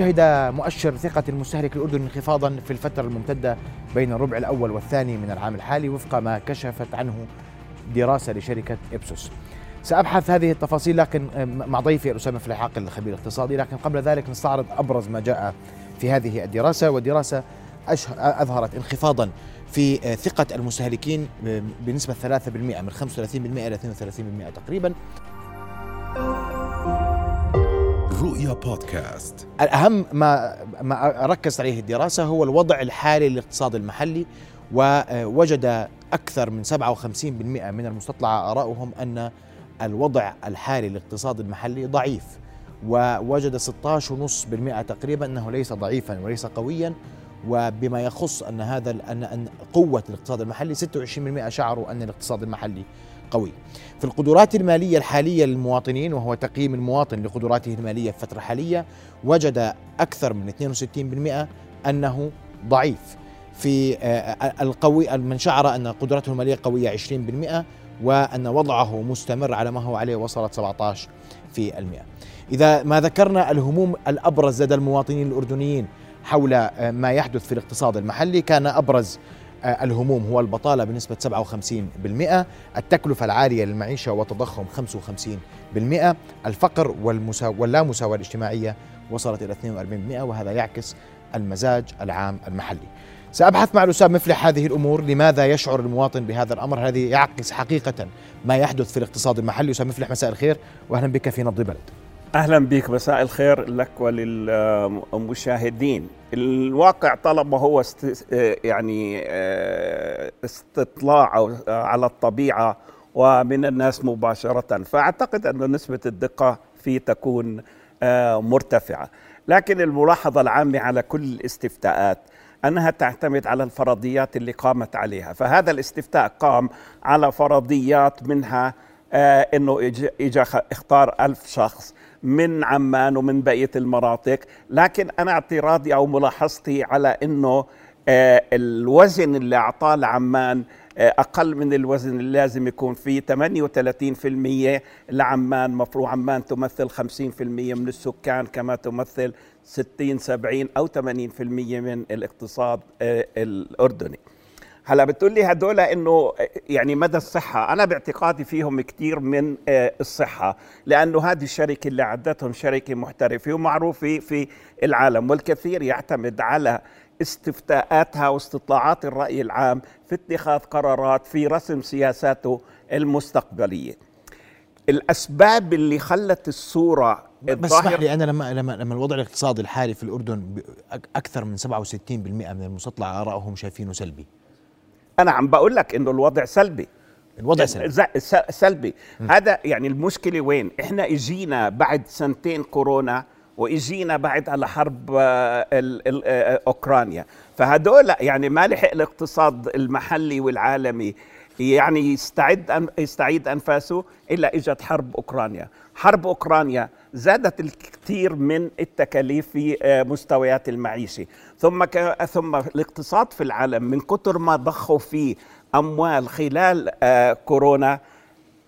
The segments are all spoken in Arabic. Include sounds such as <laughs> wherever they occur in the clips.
شهد مؤشر ثقة المستهلك الأردني انخفاضا في الفترة الممتدة بين الربع الأول والثاني من العام الحالي وفق ما كشفت عنه دراسة لشركة إبسوس. سأبحث هذه التفاصيل لكن مع ضيفي الأسامة فلاحاق الخبير الاقتصادي لكن قبل ذلك نستعرض أبرز ما جاء في هذه الدراسة والدراسة أظهرت انخفاضا في ثقة المستهلكين بنسبة 3% من 35% إلى 32% تقريبا. رؤيا بودكاست. الأهم ما ما ركز عليه الدراسة هو الوضع الحالي للاقتصاد المحلي ووجد أكثر من 57% من المستطلع آراؤهم أن الوضع الحالي للاقتصاد المحلي ضعيف ووجد 16.5% تقريبا أنه ليس ضعيفا وليس قويا وبما يخص أن هذا أن قوة الاقتصاد المحلي 26% شعروا أن الاقتصاد المحلي قوي. في القدرات المالية الحالية للمواطنين وهو تقييم المواطن لقدراته المالية في فترة حالية وجد أكثر من 62% أنه ضعيف. في آه، القوي من شعر أن قدرته المالية قوية 20% وأن وضعه مستمر على ما هو عليه وصلت 17 في المئة إذا ما ذكرنا الهموم الأبرز لدى المواطنين الأردنيين حول آه، ما يحدث في الاقتصاد المحلي كان أبرز آه، الهموم هو البطالة بنسبة 57% التكلفة العالية للمعيشة والتضخم 55% الفقر واللامساواة الاجتماعية وصلت إلى 42% وهذا يعكس المزاج العام المحلي. سأبحث مع الأستاذ مفلح هذه الأمور لماذا يشعر المواطن بهذا الأمر؟ هذه يعكس حقيقة ما يحدث في الاقتصاد المحلي. أستاذ مفلح مساء الخير وأهلا بك في نبض بلد. أهلا بك مساء الخير لك وللمشاهدين الواقع طالما هو است يعني آه، استطلاع على الطبيعة ومن الناس مباشرة. فأعتقد أن نسبة الدقة فيه تكون آه، مرتفعة. لكن الملاحظة العامة على كل الاستفتاءات أنها تعتمد على الفرضيات اللي قامت عليها. فهذا الاستفتاء قام على فرضيات منها آه إنه اجى إختار ألف شخص. من عمان ومن بقية المناطق. لكن أنا اعتراضي أو ملاحظتي على إنه آه الوزن اللي أعطاه لعمان آه أقل من الوزن اللي لازم يكون فيه. 38% لعمان مفروض عمان تمثل 50% من السكان كما تمثل 60 70 أو 80% من الاقتصاد آه الأردني. هلا بتقول لي هدول إنه يعني مدى الصحة؟ أنا باعتقادي فيهم كثير من آه، الصحة لأنه هذه الشركة اللي عدتهم شركة محترفة ومعروفة في العالم والكثير يعتمد على استفتاءاتها واستطلاعات الرأي العام في اتخاذ قرارات في رسم سياساته المستقبلية. الأسباب اللي خلت الصورة بس اسمح لي أنا لما لما لما الوضع الاقتصادي الحالي في الأردن أكثر من 67% من المستطلع آرائهم شايفينه سلبي. أنا عم بقول لك إنه الوضع سلبي. الوضع سلبي. سلبي. هذا يعني المشكلة وين؟ إحنا إجينا بعد سنتين كورونا وإجينا بعد على حرب آه، آه، أوكرانيا. فهدول يعني ما لحق الاقتصاد المحلي والعالمي يعني يستعد يستعيد أنفاسه إلا إجت حرب أوكرانيا. حرب أوكرانيا زادت الكثير من التكاليف في آه، مستويات المعيشة. ثم ك... ثم الاقتصاد في العالم من كثر ما ضخوا فيه أموال خلال آه، كورونا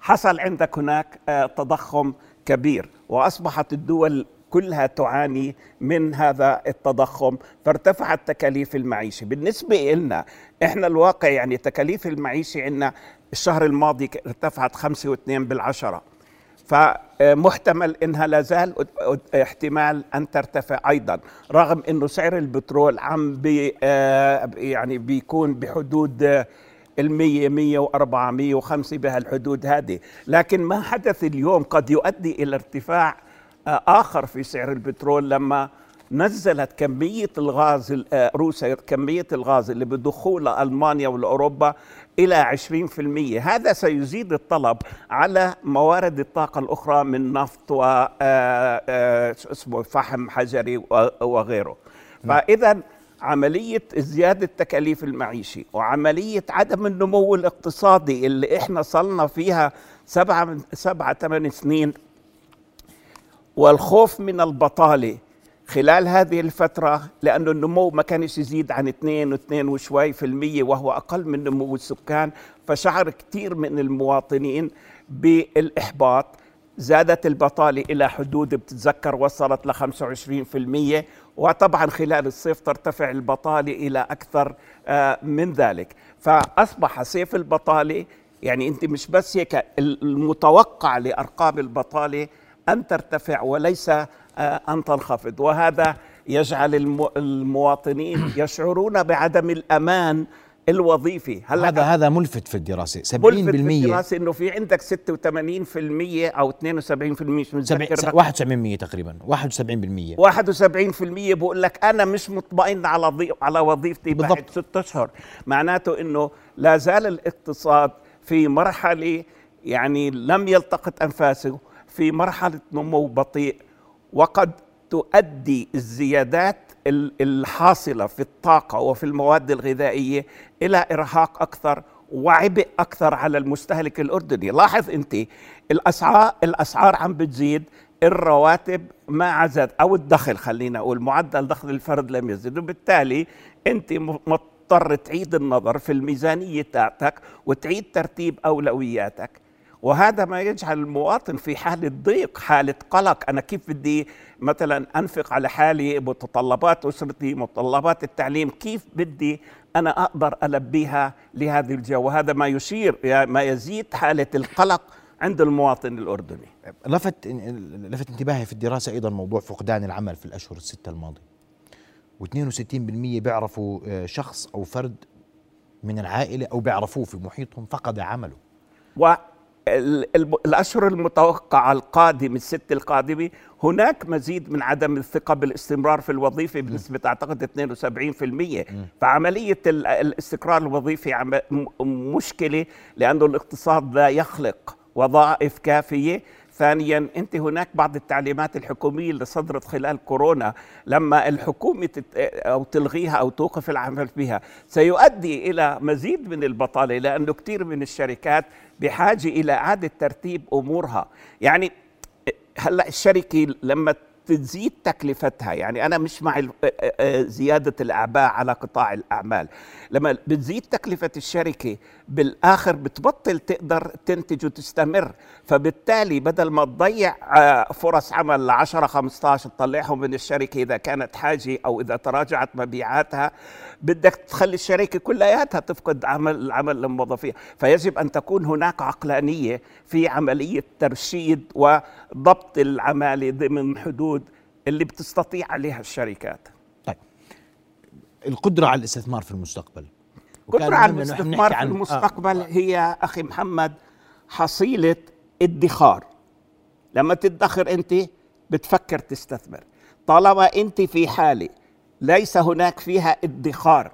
حصل عندك هناك آه، تضخم كبير وأصبحت الدول كلها تعاني من هذا التضخم فارتفعت تكاليف المعيشة. بالنسبة لنا إحنا الواقع يعني تكاليف المعيشة عندنا الشهر الماضي ارتفعت خمسة واثنين بالعشرة. فمحتمل إنها لا زال احتمال أن ترتفع أيضا رغم إنه سعر البترول عم بي آه، يعني بيكون بحدود مية وأربعة مية وخمسة بهالحدود هذه. لكن ما حدث اليوم قد يؤدي إلى ارتفاع آه، آخر في سعر البترول لما نزلت كمية الغاز آه، روسيا كمية الغاز اللي بدخول ألمانيا والأوروبا إلى 20% هذا سيزيد الطلب على موارد الطاقة الأخرى من نفط و آه، اسمه فحم حجري وغيره نعم. فإذا عملية زيادة تكاليف المعيشة وعملية عدم النمو الاقتصادي اللي إحنا صلنا فيها سبعة سبعة ثمان سنين والخوف من البطالة خلال هذه الفترة لأن النمو ما كانش يزيد عن 2 و2 وشوي في المية وهو أقل من نمو السكان فشعر كثير من المواطنين بالإحباط. زادت البطالة إلى حدود بتتذكر وصلت ل 25% وطبعا خلال الصيف ترتفع البطالة إلى أكثر آه، من ذلك. فأصبح صيف البطالة يعني أنت مش بس هيك المتوقع لأرقام البطالة أن ترتفع وليس أن تنخفض وهذا يجعل المواطنين <clears throat> يشعرون بعدم الأمان الوظيفي. هلا هذا هذا ملفت في الدراسة. 70% ملفت في الدراسة إنه في عندك 86% أو 72% مش متذكر 71% تقريبا. 71% 71% بقول لك أنا مش مطمئن على على وظيفتي بالضبط. بعد ست أشهر. معناته إنه لا زال الاقتصاد في مرحلة يعني لم يلتقط أنفاسه في مرحلة نمو بطيء. وقد تؤدي الزيادات الحاصلة في الطاقة وفي المواد الغذائية إلى إرهاق أكثر وعبء أكثر على المستهلك الأردني. لاحظ أنت الاسعار الأسعار عم بتزيد الرواتب ما عزت. أو الدخل خلينا أقول معدل دخل الفرد لم يزد. وبالتالي أنت مضطر تعيد النظر في الميزانية تاعتك وتعيد ترتيب أولوياتك. وهذا ما يجعل المواطن في حالة ضيق حالة قلق. أنا كيف بدي مثلا أنفق على حالي متطلبات أسرتي متطلبات التعليم كيف بدي أنا أقدر ألبيها لهذه الجو وهذا ما يشير ما يزيد حالة القلق عند المواطن الأردني. لفت لفت انتباهي في الدراسة أيضا موضوع فقدان العمل في الأشهر الستة الماضية. و62% بيعرفوا آه، شخص أو فرد من العائلة أو بيعرفوه في محيطهم فقد عمله. و الأشهر المتوقعة القادمة الست القادمة هناك مزيد من عدم الثقة بالاستمرار في الوظيفة بنسبة أعتقد 72% فعملية الاستقرار الوظيفي مشكلة لأنه الاقتصاد لا يخلق وظائف كافية. ثانيا أنت هناك بعض التعليمات الحكومية اللي صدرت خلال كورونا لما الحكومة أو تلغيها أو توقف العمل بها سيؤدي إلى مزيد من البطالة لأنه كثير من الشركات بحاجة إلى إعادة ترتيب أمورها. يعني هلأ الشركة لما تزيد تكلفتها. يعني أنا مش مع زيادة الأعباء على قطاع الأعمال. لما بتزيد تكلفة الشركة بالآخر بتبطل تقدر تنتج وتستمر. فبالتالي بدل ما تضيع فرص عمل ل 10 15 تطلعهم من الشركة إذا كانت حاجة أو إذا تراجعت مبيعاتها بدك تخلي الشركة كلياتها تفقد عمل العمل للموظفين فيجب أن تكون هناك عقلانية في عملية ترشيد وضبط العمالة ضمن حدود اللي بتستطيع عليها الشركات. طيب. القدرة على الاستثمار في المستقبل. القدرة على الاستثمار في المستقبل آه. هي أخي محمد حصيلة ادخار. لما تدخر أنت بتفكر تستثمر. طالما أنت في حالة ليس هناك فيها ادخار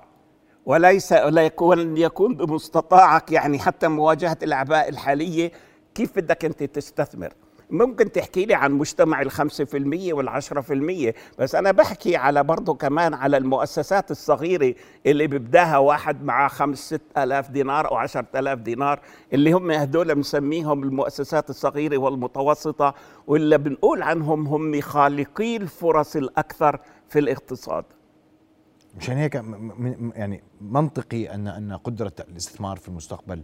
وليس ولن يكون بمستطاعك يعني حتى مواجهة الأعباء الحالية كيف بدك أنت تستثمر؟ ممكن تحكي لي عن مجتمع الخمسة في المية والعشرة في المية؟ بس أنا بحكي على برضو كمان على المؤسسات الصغيرة اللي ببداها واحد معاه خمس ست ألاف دينار أو عشرة ألاف دينار اللي هم هدول بنسميهم المؤسسات الصغيرة والمتوسطة واللي بنقول عنهم هم خالقي الفرص الأكثر في الاقتصاد. مشان هيك يعني منطقي ان أن قدرة الاستثمار في المستقبل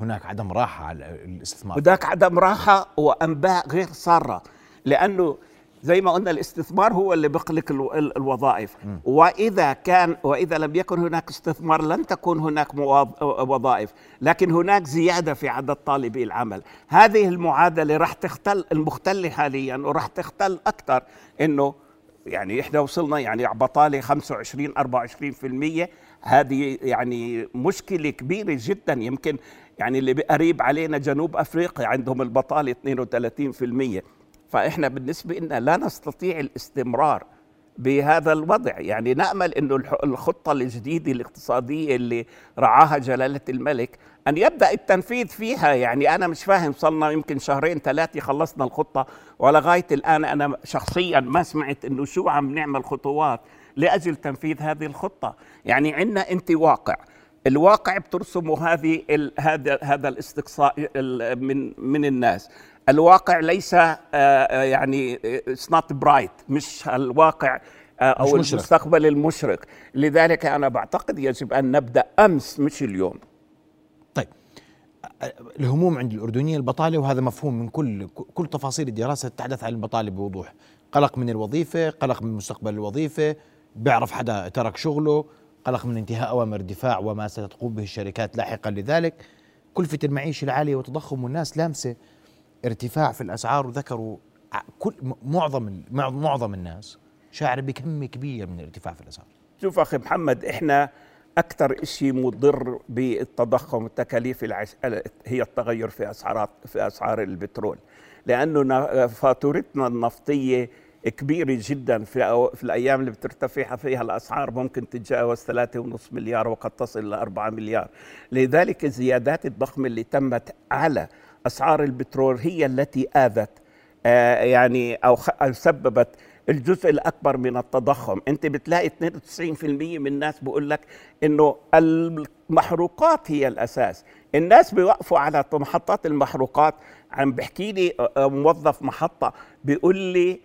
هناك عدم راحة على الاستثمار. هناك عدم راحة وأنباء غير سارة لأنه زي ما قلنا الاستثمار هو اللي بيخلق الوظائف. م. وإذا كان وإذا لم يكن هناك استثمار لن تكون هناك وظائف لكن هناك زيادة في عدد طالبي العمل. هذه المعادلة راح تختل المختله حاليا وراح تختل أكثر إنه يعني إحنا وصلنا يعني بطالة 25 24% هذه يعني مشكلة كبيرة جدا. يمكن يعني اللي قريب علينا جنوب أفريقيا عندهم البطالة 32% فإحنا بالنسبة لنا لا نستطيع الاستمرار بهذا الوضع. يعني نأمل إنه الخطة الجديدة الاقتصادية اللي رعاها جلالة الملك أن يبدأ التنفيذ فيها. يعني أنا مش فاهم صلنا يمكن شهرين ثلاثة خلصنا الخطة ولغاية الآن أنا شخصيا ما سمعت إنه شو عم نعمل خطوات لأجل تنفيذ هذه الخطة. يعني عندنا انت واقع الواقع بترسمه هذه هذا هذا الاستقصاء من من الناس. الواقع ليس آه، آه، يعني it's not bright مش الواقع آه، أو مش المستقبل المشرق. لذلك أنا بعتقد يجب أن نبدأ أمس مش اليوم. طيب. الهموم عند الاردنيين البطالة وهذا مفهوم من كل كل تفاصيل الدراسة تتحدث عن البطالة بوضوح. قلق من الوظيفة قلق من مستقبل الوظيفة بيعرف حدا ترك شغله. قلق من انتهاء أوامر الدفاع وما ستقوم به الشركات لاحقا لذلك. كلفه المعيشه العالية وتضخم والناس لامسة ارتفاع في الأسعار. وذكروا كل معظم معظم الناس شاعر بكم كبير من الارتفاع في الأسعار. شوف أخي محمد إحنا أكثر شيء مضر بالتضخم والتكاليف العش... هي التغير في اسعار في أسعار البترول. لأنه فاتورتنا النفطية كبيرة جدا في, في الأيام اللي بترتفع فيها الأسعار ممكن تتجاوز 3.5 مليار وقد تصل ل 4 مليار. لذلك الزيادات الضخمة اللي تمت على أسعار البترول هي التي آذت آه يعني أو, سببت الجزء الأكبر من التضخم. أنت بتلاقي 92% من الناس بيقول لك إنه المحروقات هي الأساس. الناس بيوقفوا على محطات المحروقات. عم بحكي لي موظف محطة بيقول لي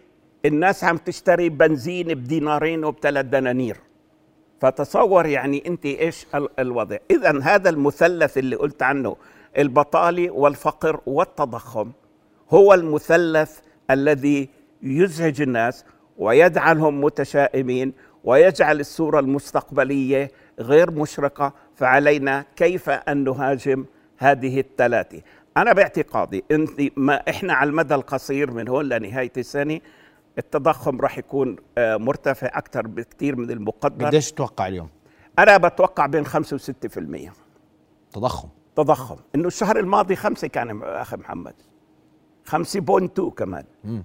الناس عم تشتري بنزين بدينارين وبثلاث دنانير. فتصور يعني أنت إيش الوضع. اذا هذا المثلث اللي قلت عنه البطالة والفقر والتضخم هو المثلث الذي يزعج الناس ويجعلهم متشائمين ويجعل الصورة المستقبلية غير مشرقة. فعلينا كيف أن نهاجم هذه الثلاثه أنا باعتقادي أنت ما إحنا على المدى القصير من هون لنهاية السنة التضخم راح يكون آه، مرتفع أكثر بكثير من المقدر. قديش تتوقع اليوم؟ أنا بتوقع بين 5 و6% تضخم. تضخم. إنه الشهر الماضي خمسة كان أخي محمد. 5.2 كمان. م.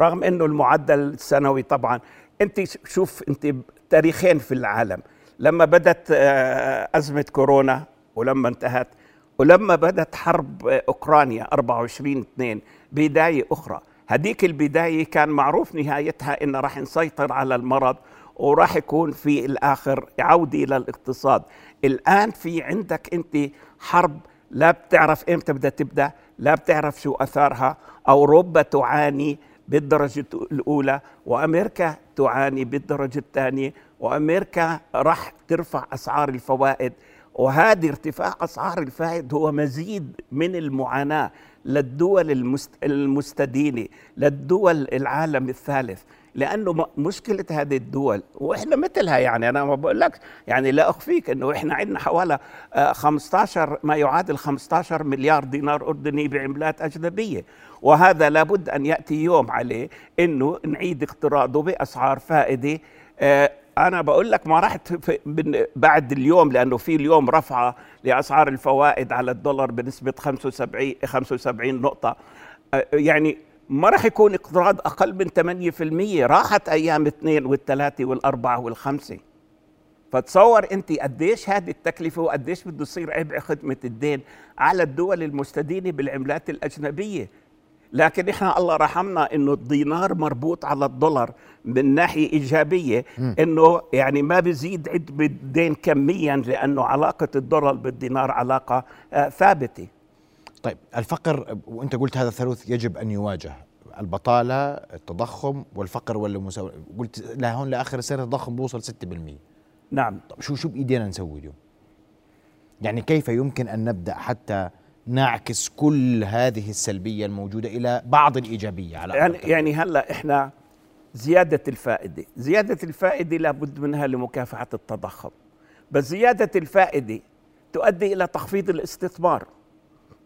رغم إنه المعدل السنوي طبعا أنت شوف أنت تاريخين في العالم. لما بدت آه، أزمة كورونا ولما انتهت ولما بدت حرب أوكرانيا 24 2 بداية أخرى. هذيك البداية كان معروف نهايتها انه راح نسيطر على المرض وراح يكون في الآخر عوده إلى الاقتصاد. الآن في عندك أنت حرب لا بتعرف إمتى بدها تبدأ لا بتعرف شو أثارها. أوروبا تعاني بالدرجة الأولى وأمريكا تعاني بالدرجة الثانية وأمريكا راح ترفع أسعار الفوائد. وهذه ارتفاع أسعار الفائد هو مزيد من المعاناة. للدول المستدينة للدول العالم الثالث. لأنه مشكلة هذه الدول وإحنا مثلها يعني أنا ما بقول لك يعني لا أخفيك إنه إحنا عندنا حوالي 15 ما يعادل 15 مليار دينار أردني بعملات أجنبية. وهذا لابد أن يأتي يوم عليه إنه نعيد اقتراضه بأسعار فائدة آه، أنا بقول لك ما راح بعد اليوم لأنه في اليوم رفعه لأسعار الفوائد على الدولار بنسبة 75 75 نقطة. يعني ما راح يكون اقتراض أقل من 8% راحت أيام الاثنين والثلاثة والأربعة والخمسة. فتصور أنت قديش هذه التكلفة وقديش بده يصير عبء خدمة الدين على الدول المستدينة بالعملات الأجنبية. لكن إحنا الله رحمنا إنه الدينار مربوط على الدولار من ناحية إيجابية إنه يعني ما بيزيد عد بالدين كميا لأنه علاقة الدولار بالدينار علاقة آه ثابتة. طيب الفقر وأنت قلت هذا الثالوث يجب أن يواجه البطالة التضخم والفقر والمساواه قلت لهون لآخر السنة التضخم بوصل 6% نعم. طب شو شو بإيدينا نسوي اليوم؟ يعني كيف يمكن أن نبدأ حتى نعكس كل هذه السلبية الموجودة إلى بعض الإيجابية على يعني يعني هلا إحنا زيادة الفائدة زيادة الفائدة لابد منها لمكافحة التضخم. بس زيادة الفائدة تؤدي إلى تخفيض الاستثمار.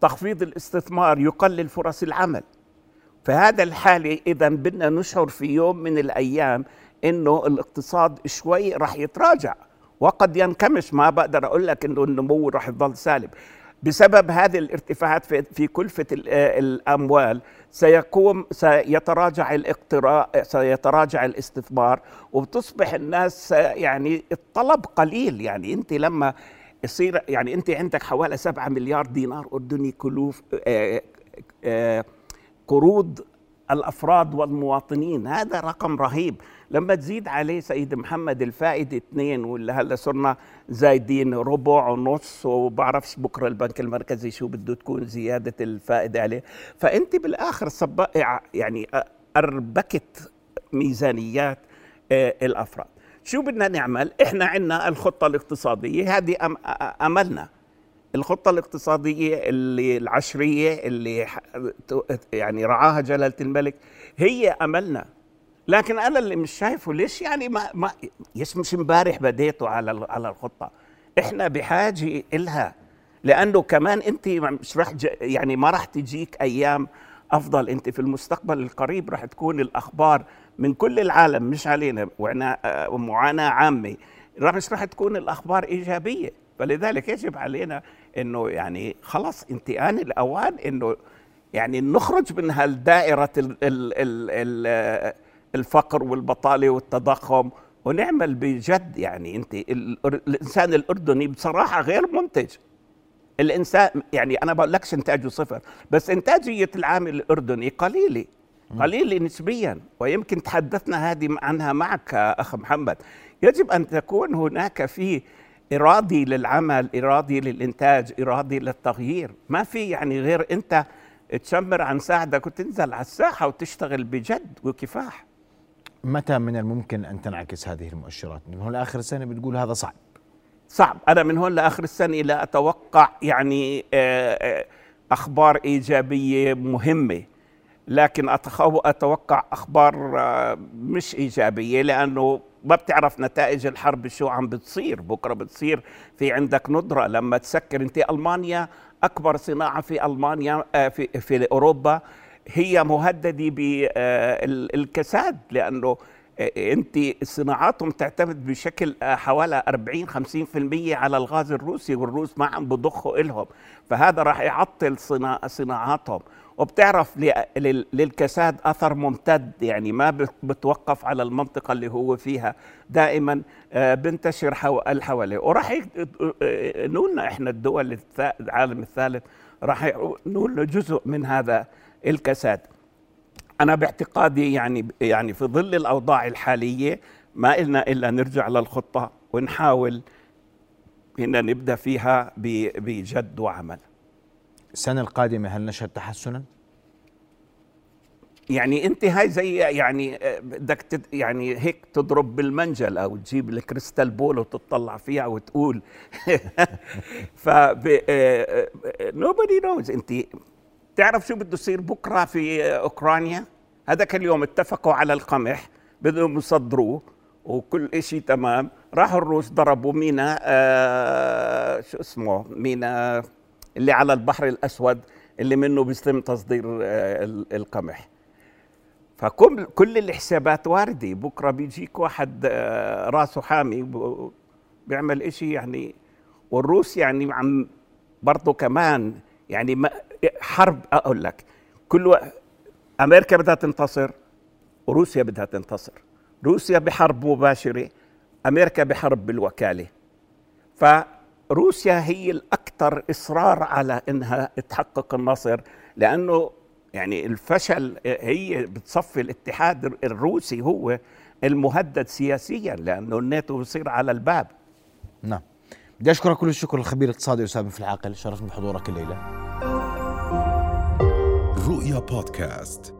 تخفيض الاستثمار يقلل فرص العمل. فهذا الحالة إذا بدنا نشعر في يوم من الأيام إنه الاقتصاد شوي راح يتراجع. وقد ينكمش ما بقدر أقول لك إنه النمو راح يظل سالب بسبب هذه الارتفاعات في, في كلفة الأموال سيقوم سيتراجع الاقتراء سيتراجع الاستثمار وبتصبح الناس يعني الطلب قليل. يعني أنت لما يصير يعني أنت عندك حوالي 7 مليار دينار أردني كلوف آه، آه، قروض الأفراد والمواطنين. هذا رقم رهيب. لما تزيد عليه سيد محمد الفائده اثنين ولا هلا صرنا زايدين ربع ونص وبعرفش بكرة البنك المركزي شو بده تكون زيادة الفائدة عليه. فأنت بالآخر صب يعني أربكت ميزانيات آه، الأفراد. شو بدنا نعمل؟ إحنا عندنا الخطة الاقتصادية هذه أملنا. الخطة الاقتصادية اللي العشرية اللي يعني رعاها جلالة الملك هي أملنا. لكن أنا اللي مش شايفه ليش يعني ما, ما مش امبارح بديتوا على على الخطة؟ إحنا بحاجة إلها. لأنه كمان أنت مش رح يعني ما راح تجيك أيام أفضل. أنت في المستقبل القريب راح تكون الأخبار من كل العالم مش علينا. وعنا معاناة عامة. مش راح تكون الأخبار إيجابية. فلذلك يجب علينا إنه يعني خلاص انت ان الأوان إنه يعني نخرج من هالدائرة ال ال ال الفقر والبطالة والتضخم ونعمل بجد يعني انت الإنسان الأردني بصراحة غير منتج. الإنسان يعني أنا بقول لكش إنتاجه صفر بس إنتاجية العامل الأردني قليلة قليلة نسبيا ويمكن تحدثنا هذه عنها معك أخ محمد. يجب أن تكون هناك في إرادي للعمل إرادي للإنتاج إرادي للتغيير. ما في يعني غير أنت تشمر عن ساعدك وتنزل على الساحة وتشتغل بجد وكفاح. متى من الممكن أن تنعكس هذه المؤشرات؟ من هون لآخر السنة بتقول هذا صعب. صعب. أنا من هون لآخر السنة لا أتوقع يعني أخبار إيجابية مهمة. لكن أتوقع أخبار مش إيجابية لأنه ما بتعرف نتائج الحرب شو عم بتصير. بكرة بتصير في عندك ندرة. لما تسكر انت ألمانيا أكبر صناعة في ألمانيا آه، في في أوروبا هي مهددة بالكساد لأنه آه، انت صناعاتهم تعتمد بشكل آه، حوالي 40 50% على الغاز الروسي والروس ما عم بضخوا لهم فهذا راح يعطل صناعاتهم. وبتعرف للكساد أثر ممتد يعني ما بتوقف على المنطقة اللي هو فيها. دائما آه، بنتشر حواليه وراح نقولنا إحنا الدول العالم الثالث راح نقول جزء من هذا الكساد. أنا باعتقادي يعني يعني في ظل الأوضاع الحالية ما إلنا إلا نرجع للخطة ونحاول إن نبدأ فيها بجد وعمل. السنة القادمة هل نشهد تحسنا؟ يعني أنت هاي زي يعني آه، بدك يعني هيك تضرب بالمنجل أو تجيب الكريستال بول وتطلع فيها وتقول. <laughs> ف نوبدي نوز أنت تعرف شو بده يصير بكرة في أوكرانيا؟ هذاك اليوم اتفقوا على القمح بدهم يصدروه وكل شيء تمام. راحوا الروس ضربوا مينا آه شو اسمه مينا اللي على البحر الأسود اللي منه بيتم تصدير آه، القمح. فكل كل الحسابات واردة. بكرة بيجيك واحد آه، راسه حامي بيعمل إشي يعني. والروس يعني عم برضه كمان يعني ما حرب. أقول لك كل أمريكا بدها تنتصر وروسيا بدها تنتصر. روسيا بحرب مباشرة أمريكا بحرب بالوكالة. ف روسيا هي الأكثر إصرار على إنها تحقق النصر لأنه يعني الفشل هي بتصفي الاتحاد الروسي هو المهدد سياسيا لأنه الناتو بصير على الباب. نعم. بدي أشكرك كل الشكر الخبير الاقتصادي اسامه في العاقل شرفني بحضورك الليلة. رؤيا بودكاست.